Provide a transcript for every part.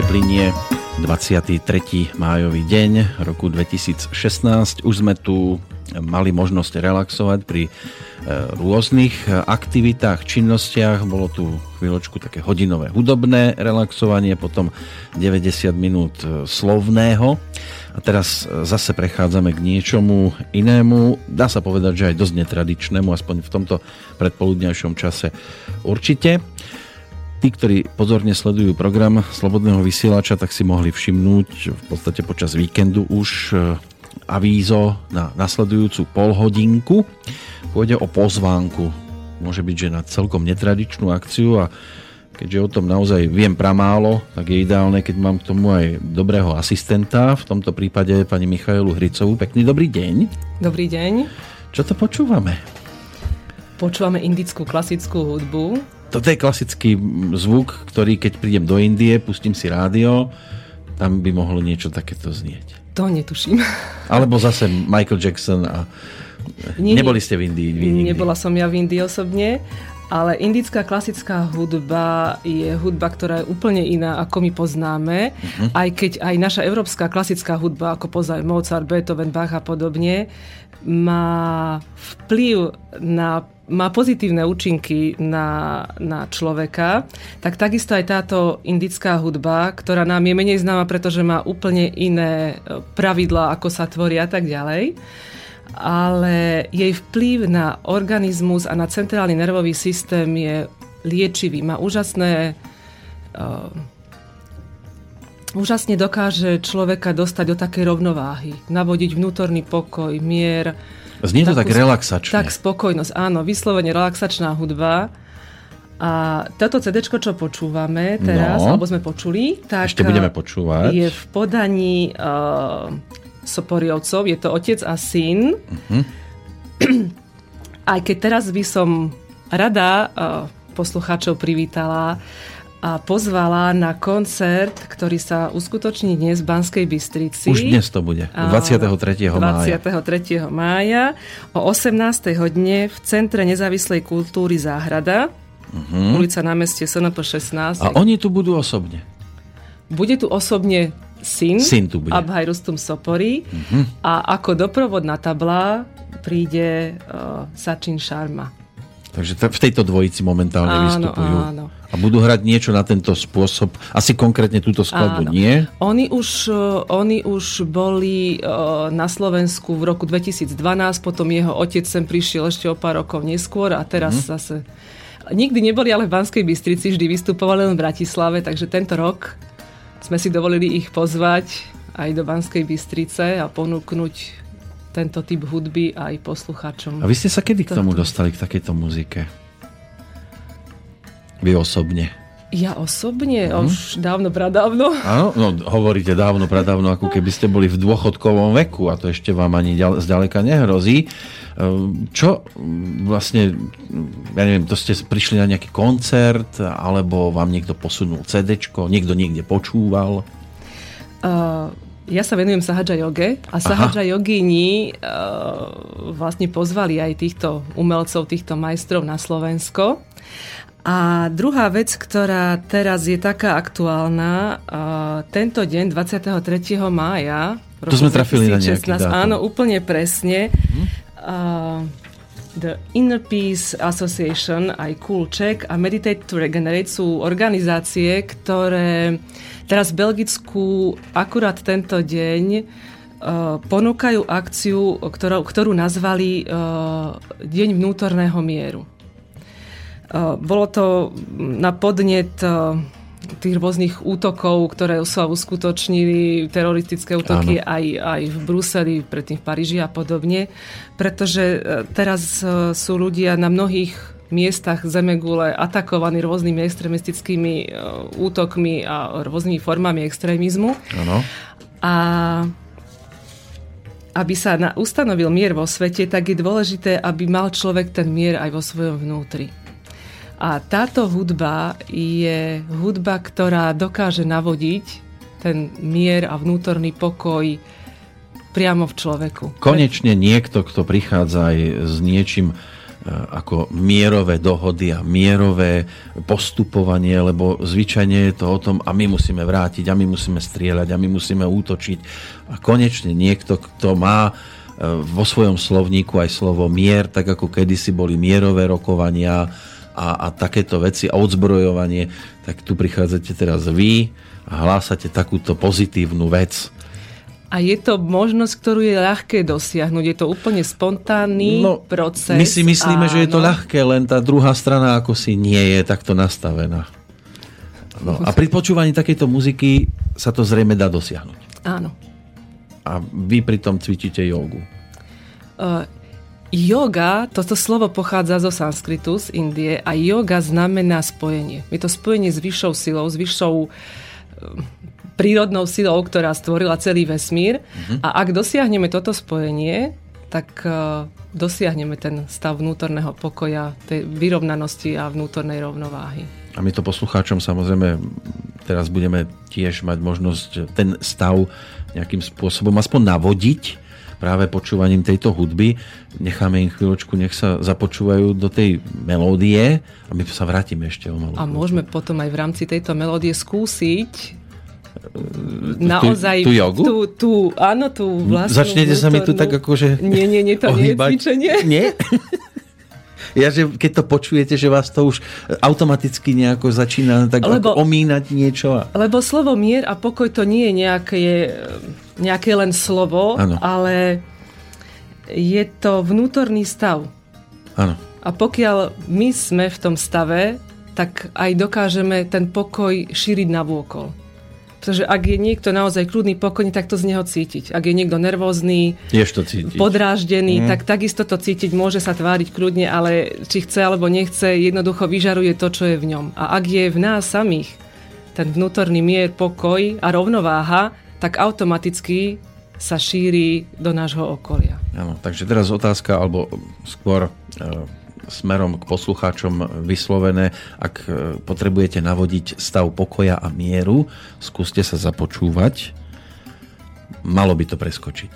stále nám ešte plinie 23. májový deň roku 2016. Už sme tu mali možnosť relaxovať pri e, rôznych aktivitách, činnostiach. Bolo tu chvíľočku také hodinové hudobné relaxovanie, potom 90 minút e, slovného. A teraz e, zase prechádzame k niečomu inému. Dá sa povedať, že aj dosť netradičnému, aspoň v tomto predpoludňajšom čase určite. Tí, ktorí pozorne sledujú program Slobodného vysielača, tak si mohli všimnúť v podstate počas víkendu už e, avízo na nasledujúcu polhodinku. Pôjde o pozvánku. Môže byť, že na celkom netradičnú akciu a keďže o tom naozaj viem pramálo, tak je ideálne, keď mám k tomu aj dobrého asistenta, v tomto prípade pani Michailu Hricovú. Pekný dobrý deň. Dobrý deň. Čo to počúvame? Počúvame indickú klasickú hudbu toto je klasický zvuk, ktorý keď prídem do Indie, pustím si rádio, tam by mohlo niečo takéto znieť. To netuším. Alebo zase Michael Jackson a... Nie, Neboli ste v Indii? Vy nikdy. Nebola som ja v Indii osobne, ale indická klasická hudba je hudba, ktorá je úplne iná, ako my poznáme. Uh-huh. Aj keď aj naša európska klasická hudba, ako poznáme Mozart, Beethoven, Bach a podobne, má vplyv na má pozitívne účinky na, na človeka, tak takisto aj táto indická hudba, ktorá nám je menej známa, pretože má úplne iné e, pravidlá, ako sa tvorí a tak ďalej, ale jej vplyv na organizmus a na centrálny nervový systém je liečivý. Má úžasné uh, úžasne dokáže človeka dostať do takej rovnováhy, navodiť vnútorný pokoj, mier, Znie to tak relaxačne. Tak spokojnosť, áno, vyslovene relaxačná hudba. A toto CD, čo počúvame teraz, no, alebo sme počuli, tak ešte budeme počúvať. je v podaní uh, Soporiovcov, je to otec a syn. Uh-huh. Aj keď teraz by som rada uh, poslucháčov privítala a pozvala na koncert, ktorý sa uskutoční dnes v Banskej Bystrici. Už dnes to bude, 23. mája. 23. mája o 18. hodine v Centre nezávislej kultúry Záhrada, uh-huh. ulica na meste SNP 16. A oni tu budú osobne? Bude tu osobne syn, syn tu bude. Abhaj Rustum Sopori uh-huh. a ako doprovodná tabla príde uh, Sačin Sharma. Takže v tejto dvojici momentálne áno, vystupujú. Áno. A budú hrať niečo na tento spôsob? Asi konkrétne túto skladbu áno. nie? Oni už, e, oni už boli e, na Slovensku v roku 2012, potom jeho otec sem prišiel ešte o pár rokov neskôr a teraz hmm. zase... Nikdy neboli ale v Banskej Bystrici, vždy vystupovali len v Bratislave, takže tento rok sme si dovolili ich pozvať aj do Banskej Bystrice a ponúknuť tento typ hudby aj poslucháčom. A vy ste sa kedy k tomu dostali, k takejto muzike? Vy osobne? Ja osobne? Mm. Už dávno, pradávno. Áno, no hovoríte dávno, pradávno, ako keby ste boli v dôchodkovom veku a to ešte vám ani ďal, zďaleka nehrozí. Ehm, čo vlastne, ja neviem, to ste prišli na nejaký koncert alebo vám niekto posunul CD, niekto niekde počúval? Uh, ja sa venujem Sahadža joge a Sahadža jogini uh, vlastne pozvali aj týchto umelcov, týchto majstrov na Slovensko. A druhá vec, ktorá teraz je taká aktuálna, uh, tento deň, 23. mája, to sme trafili 2016, na nejaký dátum. Áno, úplne presne. Uh, The Inner Peace Association, aj Cool Check a Meditate to Regenerate sú organizácie, ktoré teraz v Belgicku akurát tento deň uh, ponúkajú akciu, ktorú, ktorú nazvali uh, Deň vnútorného mieru. Uh, bolo to na podnet tých rôznych útokov, ktoré sa uskutočnili, teroristické útoky aj, aj v Bruseli, predtým v Paríži a podobne. Pretože e, teraz e, sú ľudia na mnohých miestach Zemegule atakovaní rôznymi extremistickými e, útokmi a rôznymi formami extrémizmu. Ano. A aby sa na, ustanovil mier vo svete, tak je dôležité, aby mal človek ten mier aj vo svojom vnútri. A táto hudba je hudba, ktorá dokáže navodiť ten mier a vnútorný pokoj priamo v človeku. Konečne niekto, kto prichádza aj s niečím ako mierové dohody a mierové postupovanie, lebo zvyčajne je to o tom a my musíme vrátiť a my musíme strieľať a my musíme útočiť. A konečne niekto, kto má e, vo svojom slovníku aj slovo mier, tak ako kedysi boli mierové rokovania a, a takéto veci a odzbrojovanie, tak tu prichádzate teraz vy a hlásate takúto pozitívnu vec a je to možnosť, ktorú je ľahké dosiahnuť. Je to úplne spontánny no, proces. My si myslíme, áno. že je to ľahké, len tá druhá strana ako si nie je takto nastavená. No, a pri počúvaní takejto muziky sa to zrejme dá dosiahnuť. Áno. A vy pritom cvičíte jogu. Uh, yoga, toto slovo pochádza zo sanskritu, z Indie a yoga znamená spojenie. Je to spojenie s vyššou silou, s vyššou prírodnou silou, ktorá stvorila celý vesmír. Uh-huh. A ak dosiahneme toto spojenie, tak uh, dosiahneme ten stav vnútorného pokoja, tej vyrovnanosti a vnútornej rovnováhy. A my to poslucháčom samozrejme teraz budeme tiež mať možnosť ten stav nejakým spôsobom aspoň navodiť práve počúvaním tejto hudby. Necháme im chvíľočku, nech sa započúvajú do tej melódie a my sa vrátime ešte o malú. A môžeme potom aj v rámci tejto melódie skúsiť naozaj tú, tú jogu? Tú, tú, áno, tú vlastnú Začnete vnútornú... sa mi tu tak akože Nie, nie, nie, to ohýbať. nie je cvičenie. Nie? Ja, že keď to počujete, že vás to už automaticky nejako začína tak lebo, omínať niečo. A... Lebo slovo mier a pokoj to nie je nejaké, nejaké len slovo, ano. ale je to vnútorný stav. Áno. A pokiaľ my sme v tom stave, tak aj dokážeme ten pokoj šíriť na vôkol. Pretože ak je niekto naozaj kľudný, pokojný, tak to z neho cítiť. Ak je niekto nervózny, to cítiť. podráždený, mm. tak takisto to cítiť, môže sa tváriť kľudne, ale či chce alebo nechce, jednoducho vyžaruje to, čo je v ňom. A ak je v nás samých ten vnútorný mier, pokoj a rovnováha, tak automaticky sa šíri do nášho okolia. Áno, takže teraz otázka, alebo skôr e, smerom k poslucháčom vyslovené. Ak e, potrebujete navodiť stav pokoja a mieru, skúste sa započúvať. Malo by to preskočiť.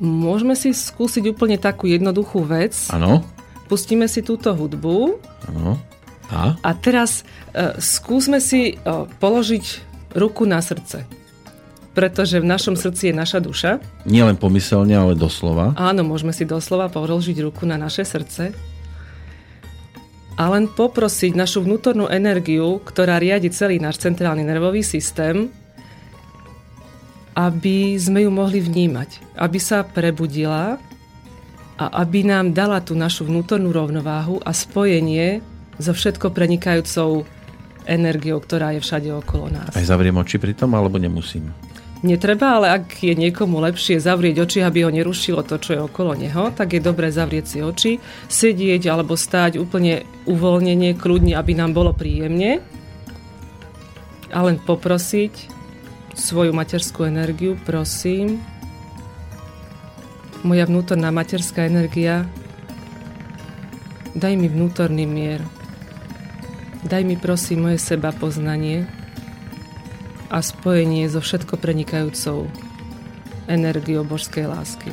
Môžeme si skúsiť úplne takú jednoduchú vec. Áno. Pustíme si túto hudbu. Áno. A? A teraz uh, skúsme si uh, položiť ruku na srdce pretože v našom srdci je naša duša. Nie len pomyselne, ale doslova. Áno, môžeme si doslova položiť ruku na naše srdce a len poprosiť našu vnútornú energiu, ktorá riadi celý náš centrálny nervový systém, aby sme ju mohli vnímať, aby sa prebudila a aby nám dala tú našu vnútornú rovnováhu a spojenie so všetko prenikajúcou energiou, ktorá je všade okolo nás. Aj zavriem oči pri tom, alebo nemusím? Netreba, ale ak je niekomu lepšie zavrieť oči, aby ho nerušilo to, čo je okolo neho, tak je dobré zavrieť si oči, sedieť alebo stáť úplne uvoľnenie, kľudne, aby nám bolo príjemne a len poprosiť svoju materskú energiu, prosím. Moja vnútorná materská energia, daj mi vnútorný mier. Daj mi prosím moje seba poznanie a spojenie so všetko prenikajúcou energiou božskej lásky.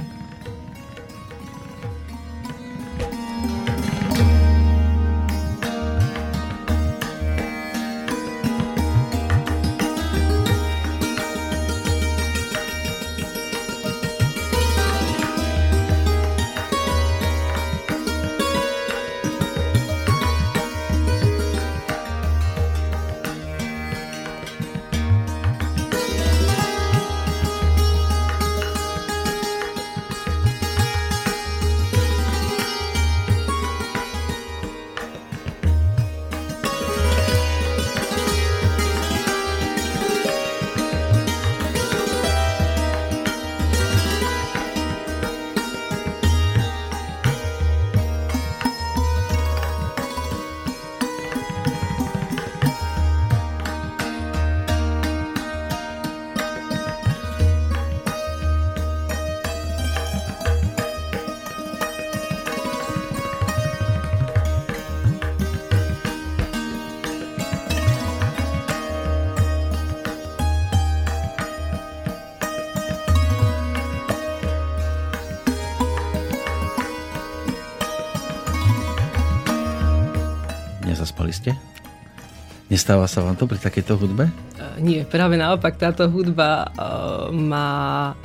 Nestáva sa vám to pri takejto hudbe? Nie, práve naopak táto hudba uh, má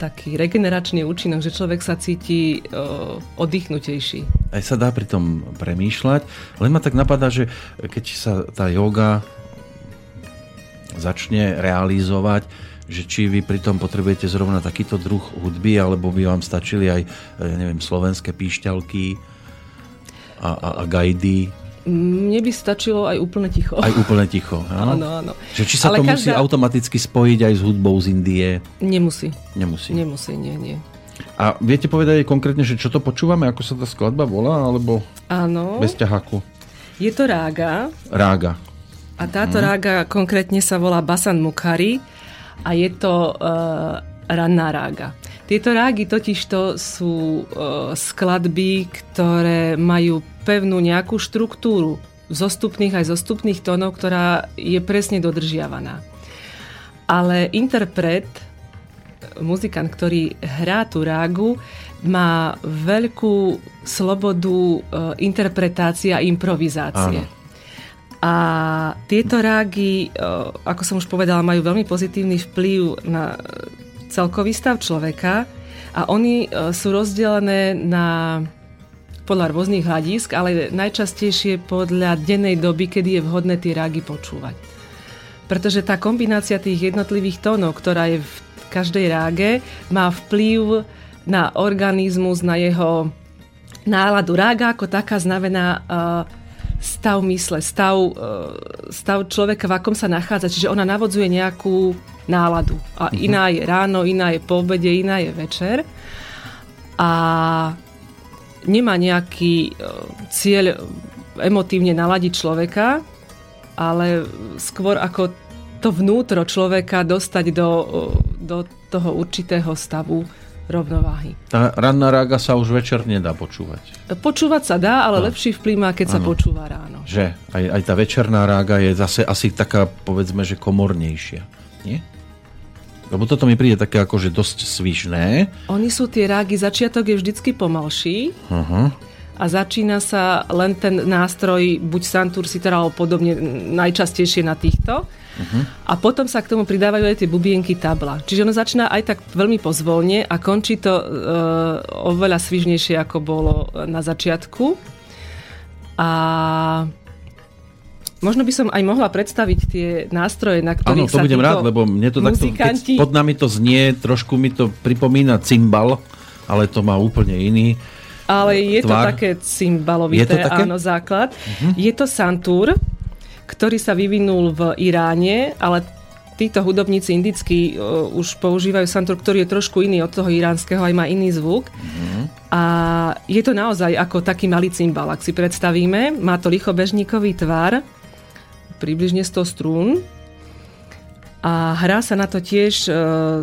taký regeneračný účinok, že človek sa cíti uh, oddychnutejší. Aj sa dá pri tom premýšľať, len ma tak napadá, že keď sa tá yoga začne realizovať, že či vy pritom potrebujete zrovna takýto druh hudby, alebo by vám stačili aj, ja neviem, slovenské píšťalky a, a, a gajdy. Mne by stačilo aj úplne ticho. Aj úplne ticho, áno? Áno, áno. Že či sa Ale to každá... musí automaticky spojiť aj s hudbou z Indie? Nemusí. Nemusí. Nemusí, nie, nie. A viete povedať konkrétne, že čo to počúvame, ako sa tá skladba volá, alebo Áno. bez ťahaku? Je to rága. Rága. A táto hmm. rága konkrétne sa volá Basan Mukari a je to uh, ranná rága. Tieto rágy totižto sú uh, skladby, ktoré majú pevnú nejakú štruktúru zostupných aj zostupných tónov, ktorá je presne dodržiavaná. Ale interpret, muzikant, ktorý hrá tú rágu, má veľkú slobodu uh, interpretácie a improvizácie. Áno. A tieto rágy, ako som už povedala, majú veľmi pozitívny vplyv na celkový stav človeka a oni sú rozdelené na podľa rôznych hľadisk, ale najčastejšie podľa dennej doby, kedy je vhodné tie rágy počúvať. Pretože tá kombinácia tých jednotlivých tónov, ktorá je v každej ráge, má vplyv na organizmus, na jeho náladu. Rága ako taká znamená uh, stav mysle, stav, e, stav človeka, v akom sa nachádza. Čiže ona navodzuje nejakú náladu. A uh-huh. iná je ráno, iná je po obede, iná je večer. A nemá nejaký e, cieľ emotívne naladiť človeka, ale skôr ako to vnútro človeka dostať do, e, do toho určitého stavu rovnováhy. Tá ranná rága sa už večer nedá počúvať. Počúvať sa dá, ale no. lepší vplyv má, keď ano. sa počúva ráno. Že aj, aj tá večerná rága je zase asi taká, povedzme, že komornejšia. Nie? Lebo toto mi príde také akože dosť svižné. Oni sú tie rágy, začiatok je vždycky pomalší. Uh-huh a začína sa len ten nástroj, buď Santur, Sitar alebo podobne, najčastejšie na týchto. Uh-huh. A potom sa k tomu pridávajú aj tie bubienky tabla. Čiže ono začína aj tak veľmi pozvolne a končí to uh, oveľa svižnejšie, ako bolo na začiatku. A Možno by som aj mohla predstaviť tie nástroje, na ktorých Áno, to sa budem rád, lebo mne to muzikanti... takto, pod nami to znie, trošku mi to pripomína cymbal, ale to má úplne iný ale je tvár. to také cymbalovité, je to také? áno, základ. Uh-huh. Je to santur, ktorý sa vyvinul v Iráne, ale títo hudobníci indickí uh, už používajú santur, ktorý je trošku iný od toho iránskeho, aj má iný zvuk. Uh-huh. A je to naozaj ako taký malý cymbal, ak si predstavíme. Má to lichobežníkový tvar, približne 100 strún a hrá sa na to tiež e,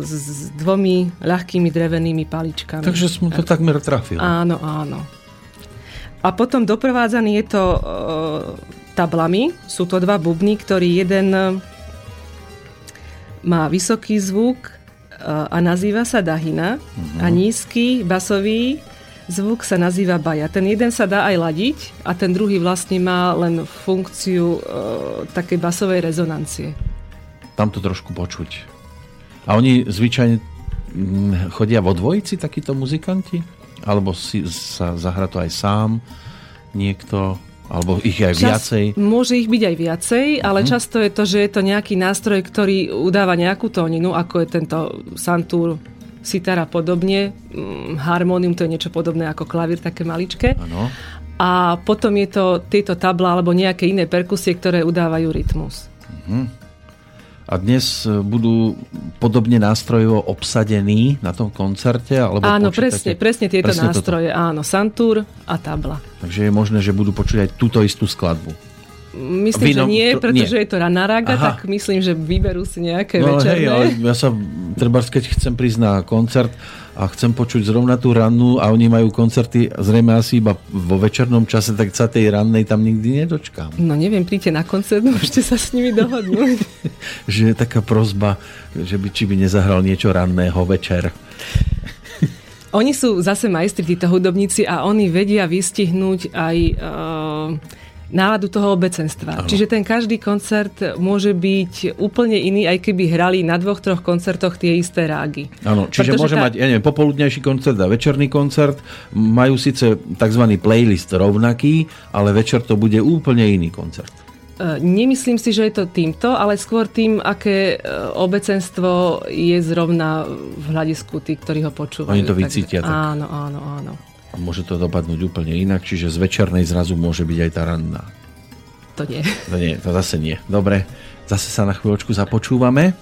s dvomi ľahkými drevenými paličkami. Takže som to takmer trafil. Áno, áno. A potom doprevádzaný je to e, tablami. Sú to dva bubny, ktorý jeden má vysoký zvuk e, a nazýva sa dahina uh-huh. a nízky basový zvuk sa nazýva baja. Ten jeden sa dá aj ladiť a ten druhý vlastne má len funkciu e, takej basovej rezonancie tam to trošku počuť. A oni zvyčajne mm, chodia vo dvojici takíto muzikanti? Alebo si sa zahra to aj sám niekto? Alebo ich aj Čas, viacej? Môže ich byť aj viacej, ale uh-huh. často je to, že je to nejaký nástroj, ktorý udáva nejakú tóninu, ako je tento Santur, sitar a podobne. Mm, harmónium to je niečo podobné ako klavír, také maličké. Ano. A potom je to tieto tabla alebo nejaké iné perkusie, ktoré udávajú rytmus. Uh-huh a dnes e, budú podobne nástrojovo obsadení na tom koncerte? Alebo áno, presne, presne tieto presne nástroje. Toto. Áno, Santur a tabla. Takže je možné, že budú počuť aj túto istú skladbu. Myslím, Vino, že nie, pretože nie. je to raná raga, Aha. tak myslím, že vyberú si nejaké no, večerné. Hej, ale ja sa, treba, keď chcem prísť na koncert, a chcem počuť zrovna tú rannú a oni majú koncerty zrejme asi iba vo večernom čase, tak sa tej rannej tam nikdy nedočkám. No neviem, príďte na koncert, môžete sa s nimi dohodnúť. že je taká prozba, že by, či by nezahral niečo ranného večer. Oni sú zase majstri, títo hudobníci a oni vedia vystihnúť aj uh, náladu toho obecenstva. Ano. Čiže ten každý koncert môže byť úplne iný, aj keby hrali na dvoch, troch koncertoch tie isté rágy. Áno, čiže Pretože môže tá... mať, ja neviem, popoludnejší koncert a večerný koncert. Majú síce tzv. playlist rovnaký, ale večer to bude úplne iný koncert. E, nemyslím si, že je to týmto, ale skôr tým, aké e, obecenstvo je zrovna v hľadisku tých, ktorí ho počúvajú. Oni to vycítia. Tak... Áno, áno, áno. A môže to dopadnúť úplne inak, čiže z večernej zrazu môže byť aj tá ranná. To nie. To nie, to zase nie. Dobre, zase sa na chvíľočku započúvame.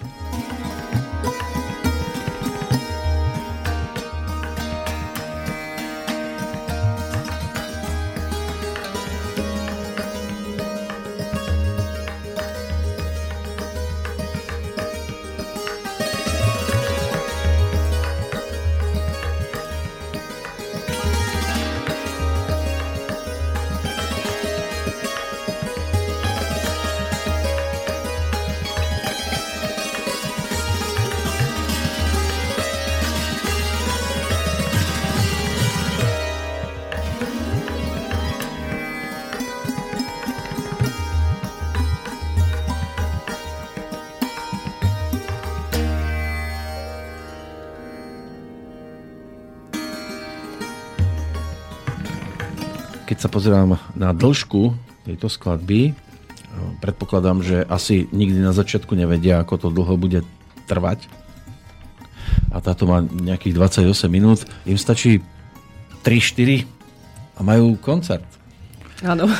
Pozerám na dĺžku tejto skladby, predpokladám, že asi nikdy na začiatku nevedia, ako to dlho bude trvať. A táto má nejakých 28 minút. Im stačí 3-4 a majú koncert. Áno.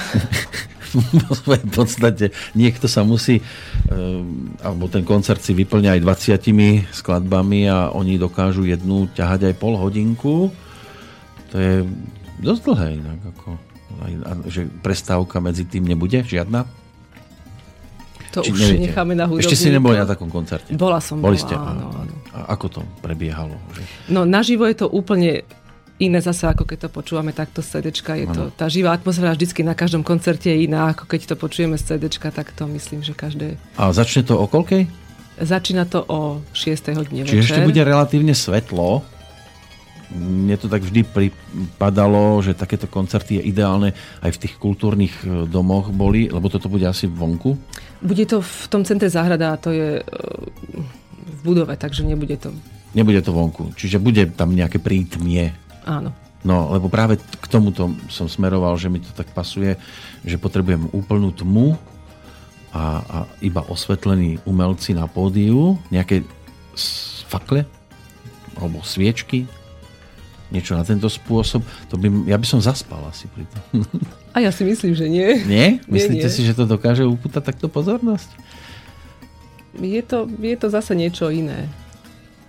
v svojej podstate niekto sa musí, eh, alebo ten koncert si vyplňa aj 20 skladbami a oni dokážu jednu ťahať aj pol hodinku. To je dosť dlhé inak. Ako že prestávka medzi tým nebude žiadna? To Či už neviete? necháme na hudobníka. Ešte si neboli na takom koncerte? Bola som. Boli bola, ste? Áno, áno. A ako to prebiehalo? Že... No naživo je to úplne iné zase, ako keď to počúvame takto z CD. Je to, tá živá atmosféra vždycky na každom koncerte je iná, ako keď to počujeme z CD, tak to myslím, že každé... A začne to o koľkej? Začína to o 6. hodine Čiže večer. ešte bude relatívne svetlo mne to tak vždy pripadalo, že takéto koncerty je ideálne aj v tých kultúrnych e, domoch boli, lebo toto bude asi vonku? Bude to v tom centre záhrada a to je e, v budove, takže nebude to... Nebude to vonku, čiže bude tam nejaké prítmie. Áno. No, lebo práve k tomuto som smeroval, že mi to tak pasuje, že potrebujem úplnú tmu a, a iba osvetlení umelci na pódiu, nejaké fakle alebo sviečky niečo na tento spôsob, to by, ja by som zaspal asi pri tom. A ja si myslím, že nie. Nie? Myslíte nie, nie. si, že to dokáže upútať takto pozornosť? Je to, je to zase niečo iné.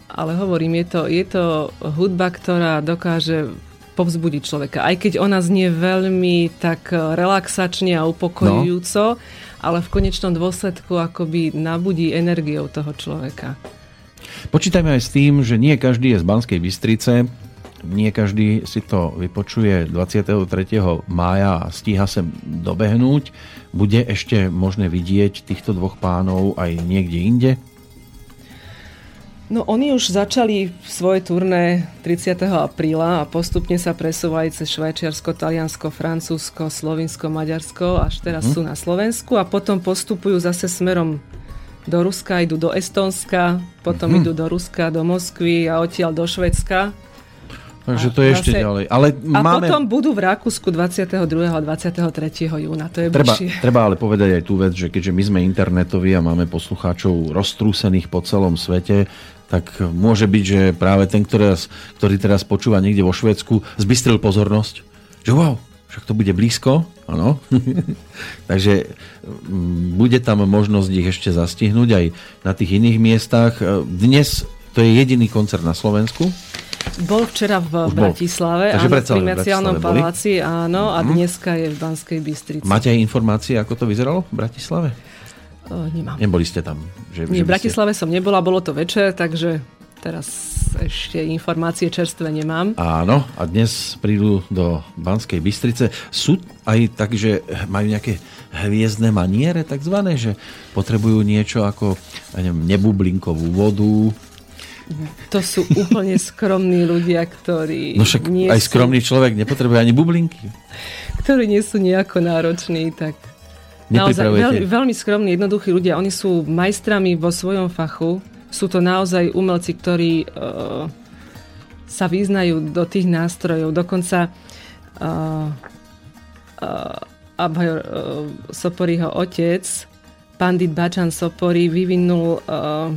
Ale hovorím, je to, je to hudba, ktorá dokáže povzbudiť človeka. Aj keď ona znie veľmi tak relaxačne a upokojujúco, no. ale v konečnom dôsledku akoby nabudí energiou toho človeka. Počítajme aj s tým, že nie každý je z Banskej Bystrice, nie každý si to vypočuje 23. mája a stíha sem dobehnúť. Bude ešte možné vidieť týchto dvoch pánov aj niekde inde? No oni už začali svoje turné 30. apríla a postupne sa presúvajú cez Švajčiarsko, Taliansko, Francúzsko, Slovinsko, Maďarsko, až teraz hmm. sú na Slovensku a potom postupujú zase smerom do Ruska, idú do Estonska, potom hmm. idú do Ruska, do Moskvy a odtiaľ do Švedska. Takže to je ešte ďalej. Ale a máme... potom budú v Rakúsku 22. a 23. júna. To je treba, treba ale povedať aj tú vec, že keďže my sme internetoví a máme poslucháčov roztrúsených po celom svete, tak môže byť, že práve ten, ktorý, ktorý teraz počúva niekde vo Švédsku, zbystril pozornosť, že wow, však to bude blízko, áno. Takže mm, bude tam možnosť ich ešte zastihnúť aj na tých iných miestach. Dnes to je jediný koncert na Slovensku. Bol včera v Už Bratislave, bol. áno, v Primaciálnom paláci, áno, a mhm. dneska je v Banskej Bystrici. Máte aj informácie, ako to vyzeralo v Bratislave? O, nemám. Neboli ste tam? Že, Nie, že v Bratislave ste... som nebola, bolo to večer, takže teraz ešte informácie čerstvé nemám. Áno, a dnes prídu do Banskej Bystrice. Sú aj tak, že majú nejaké hviezdne maniere, takzvané, že potrebujú niečo ako neviem, nebublinkovú vodu, To sú úplne skromní ľudia, ktorí... No však nie aj skromný sú, človek nepotrebuje ani bublinky. Ktorí nie sú nejako nároční, tak... Naozaj veľmi, veľmi skromní, jednoduchí ľudia. Oni sú majstrami vo svojom fachu. Sú to naozaj umelci, ktorí uh, sa vyznajú do tých nástrojov. Dokonca uh, uh, Abhajor uh, Soporiho otec, pandit Bačan Sopori, vyvinul uh,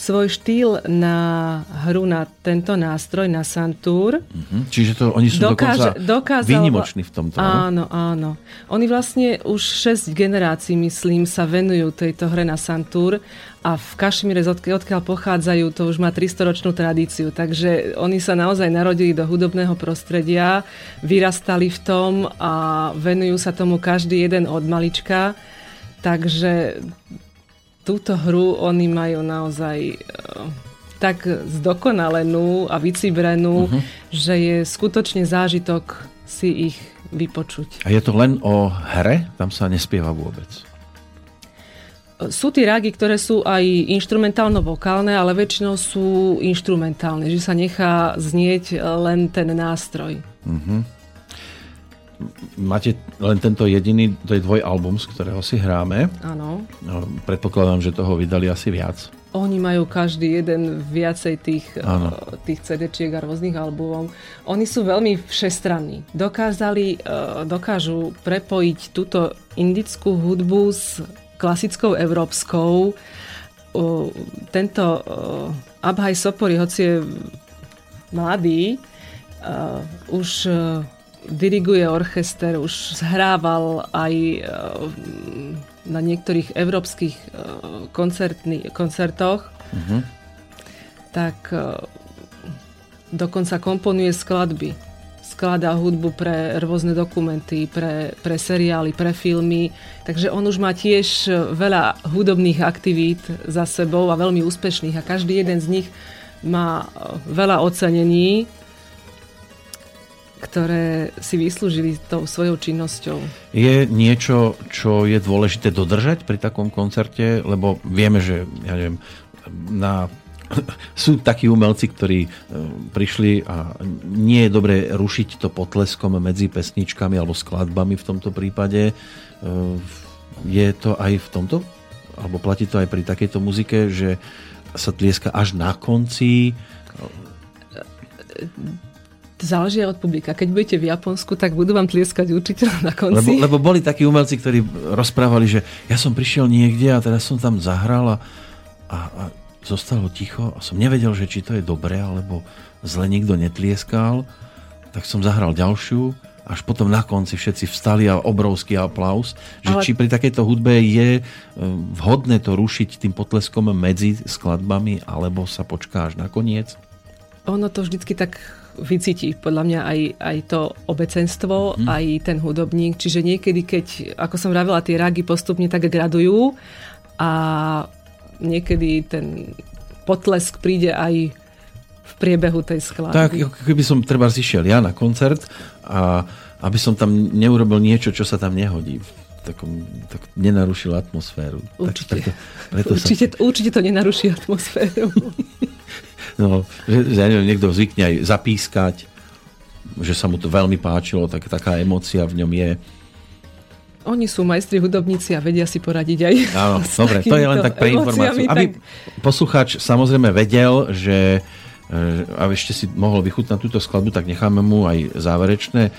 svoj štýl na hru na tento nástroj, na santúr. Uh-huh. Čiže to oni sú Dokáže, dokonca dokázal, výnimoční v tomto. Áno, áno. Oni vlastne už 6 generácií, myslím, sa venujú tejto hre na santúr a v Kašmíre, odkiaľ pochádzajú, to už má 300-ročnú tradíciu. Takže oni sa naozaj narodili do hudobného prostredia, vyrastali v tom a venujú sa tomu každý jeden od malička. Takže túto hru oni majú naozaj uh, tak zdokonalenú a vycibrenú, uh-huh. že je skutočne zážitok si ich vypočuť. A je to len o hre? Tam sa nespieva vôbec? Sú tie rágy, ktoré sú aj instrumentálno-vokálne, ale väčšinou sú instrumentálne, že sa nechá znieť len ten nástroj. Uh-huh máte len tento jediný, to je album, z ktorého si hráme. Áno. No, predpokladám, že toho vydali asi viac. Oni majú každý jeden viacej tých, ano. Eh, tých CD-čiek a rôznych albumov. Oni sú veľmi všestranní. Dokázali, eh, dokážu prepojiť túto indickú hudbu s klasickou európskou. Tento eh, Abhaj Sopori, hoci je mladý, už diriguje orchester, už zhrával aj e, na niektorých európskych e, koncertoch, uh-huh. tak e, dokonca komponuje skladby. Skladá hudbu pre rôzne dokumenty, pre, pre seriály, pre filmy. Takže on už má tiež veľa hudobných aktivít za sebou a veľmi úspešných. A každý jeden z nich má veľa ocenení ktoré si vyslúžili tou svojou činnosťou. Je niečo, čo je dôležité dodržať pri takom koncerte? Lebo vieme, že ja neviem, na sú takí umelci, ktorí e, prišli a nie je dobré rušiť to potleskom medzi pesničkami alebo skladbami v tomto prípade. E, je to aj v tomto? Alebo platí to aj pri takejto muzike, že sa tlieska až na konci? Záleží od publika. Keď budete v Japonsku, tak budú vám tlieskať určite na konci. Lebo, lebo boli takí umelci, ktorí rozprávali, že ja som prišiel niekde a teraz som tam zahral a, a, a zostalo ticho a som nevedel, že či to je dobré, alebo zle nikto netlieskal. Tak som zahral ďalšiu až potom na konci všetci vstali a obrovský aplaus. Že Ale... či pri takejto hudbe je e, vhodné to rušiť tým potleskom medzi skladbami, alebo sa počká až na koniec? Ono to vždycky tak vycíti podľa mňa aj, aj to obecenstvo, hmm. aj ten hudobník. Čiže niekedy, keď, ako som vravila, tie ragy postupne tak gradujú a niekedy ten potlesk príde aj v priebehu tej skladby. Tak, keby som treba zišiel ja na koncert a aby som tam neurobil niečo, čo sa tam nehodí takom, tak nenarušil atmosféru. Určite. Tak preto, preto určite, sa... určite to nenaruší atmosféru. No, že, že neviem, niekto zvykne aj zapískať, že sa mu to veľmi páčilo, tak taká emocia v ňom je. Oni sú majstri hudobníci a vedia si poradiť aj Áno, dobre, to je len tak pre informáciu. Aby tak... poslucháč samozrejme vedel, že e, a ešte si mohol vychutnať túto skladbu, tak necháme mu aj záverečné e,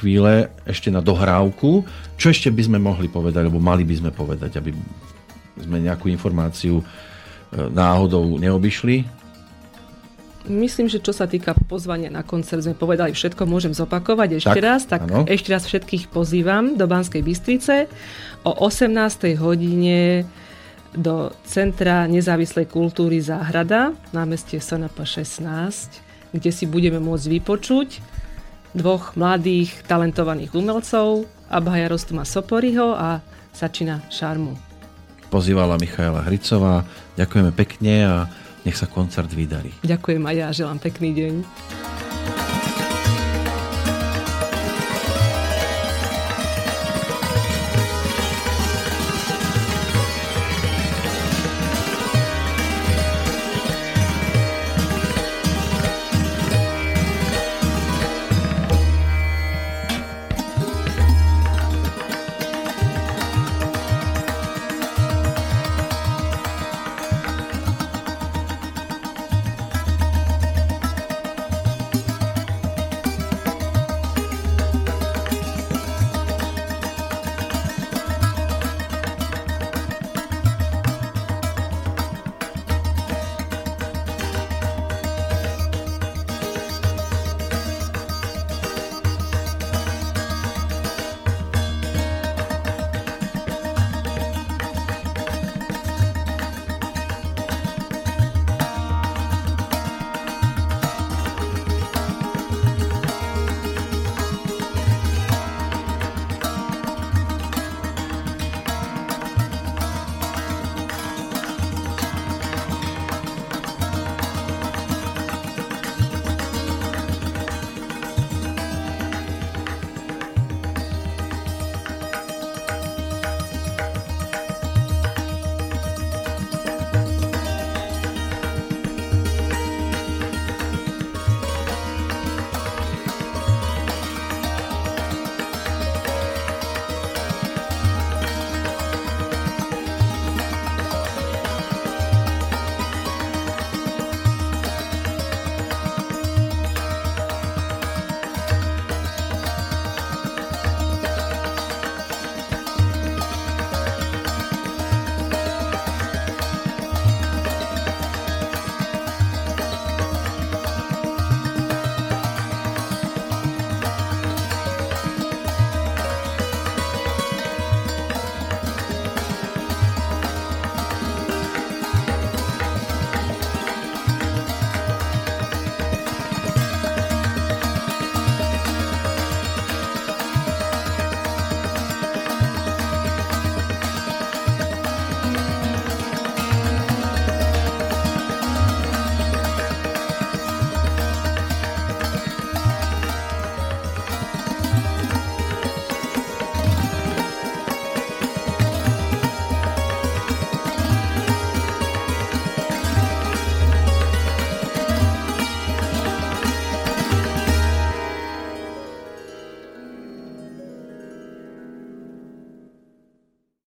chvíle ešte na dohrávku. Čo ešte by sme mohli povedať, alebo mali by sme povedať, aby sme nejakú informáciu e, náhodou neobyšli? Myslím, že čo sa týka pozvania na koncert, sme povedali všetko, môžem zopakovať ešte tak, raz. Tak ano. ešte raz všetkých pozývam do Banskej Bystrice o 18. hodine do Centra nezávislej kultúry Záhrada, námestie SNP 16, kde si budeme môcť vypočuť dvoch mladých talentovaných umelcov, Abhaja Rostuma Soporiho a Sačina Šarmu. Pozývala Michaela Hricová. Ďakujeme pekne a nech sa koncert vydarí. Ďakujem a ja želám pekný deň.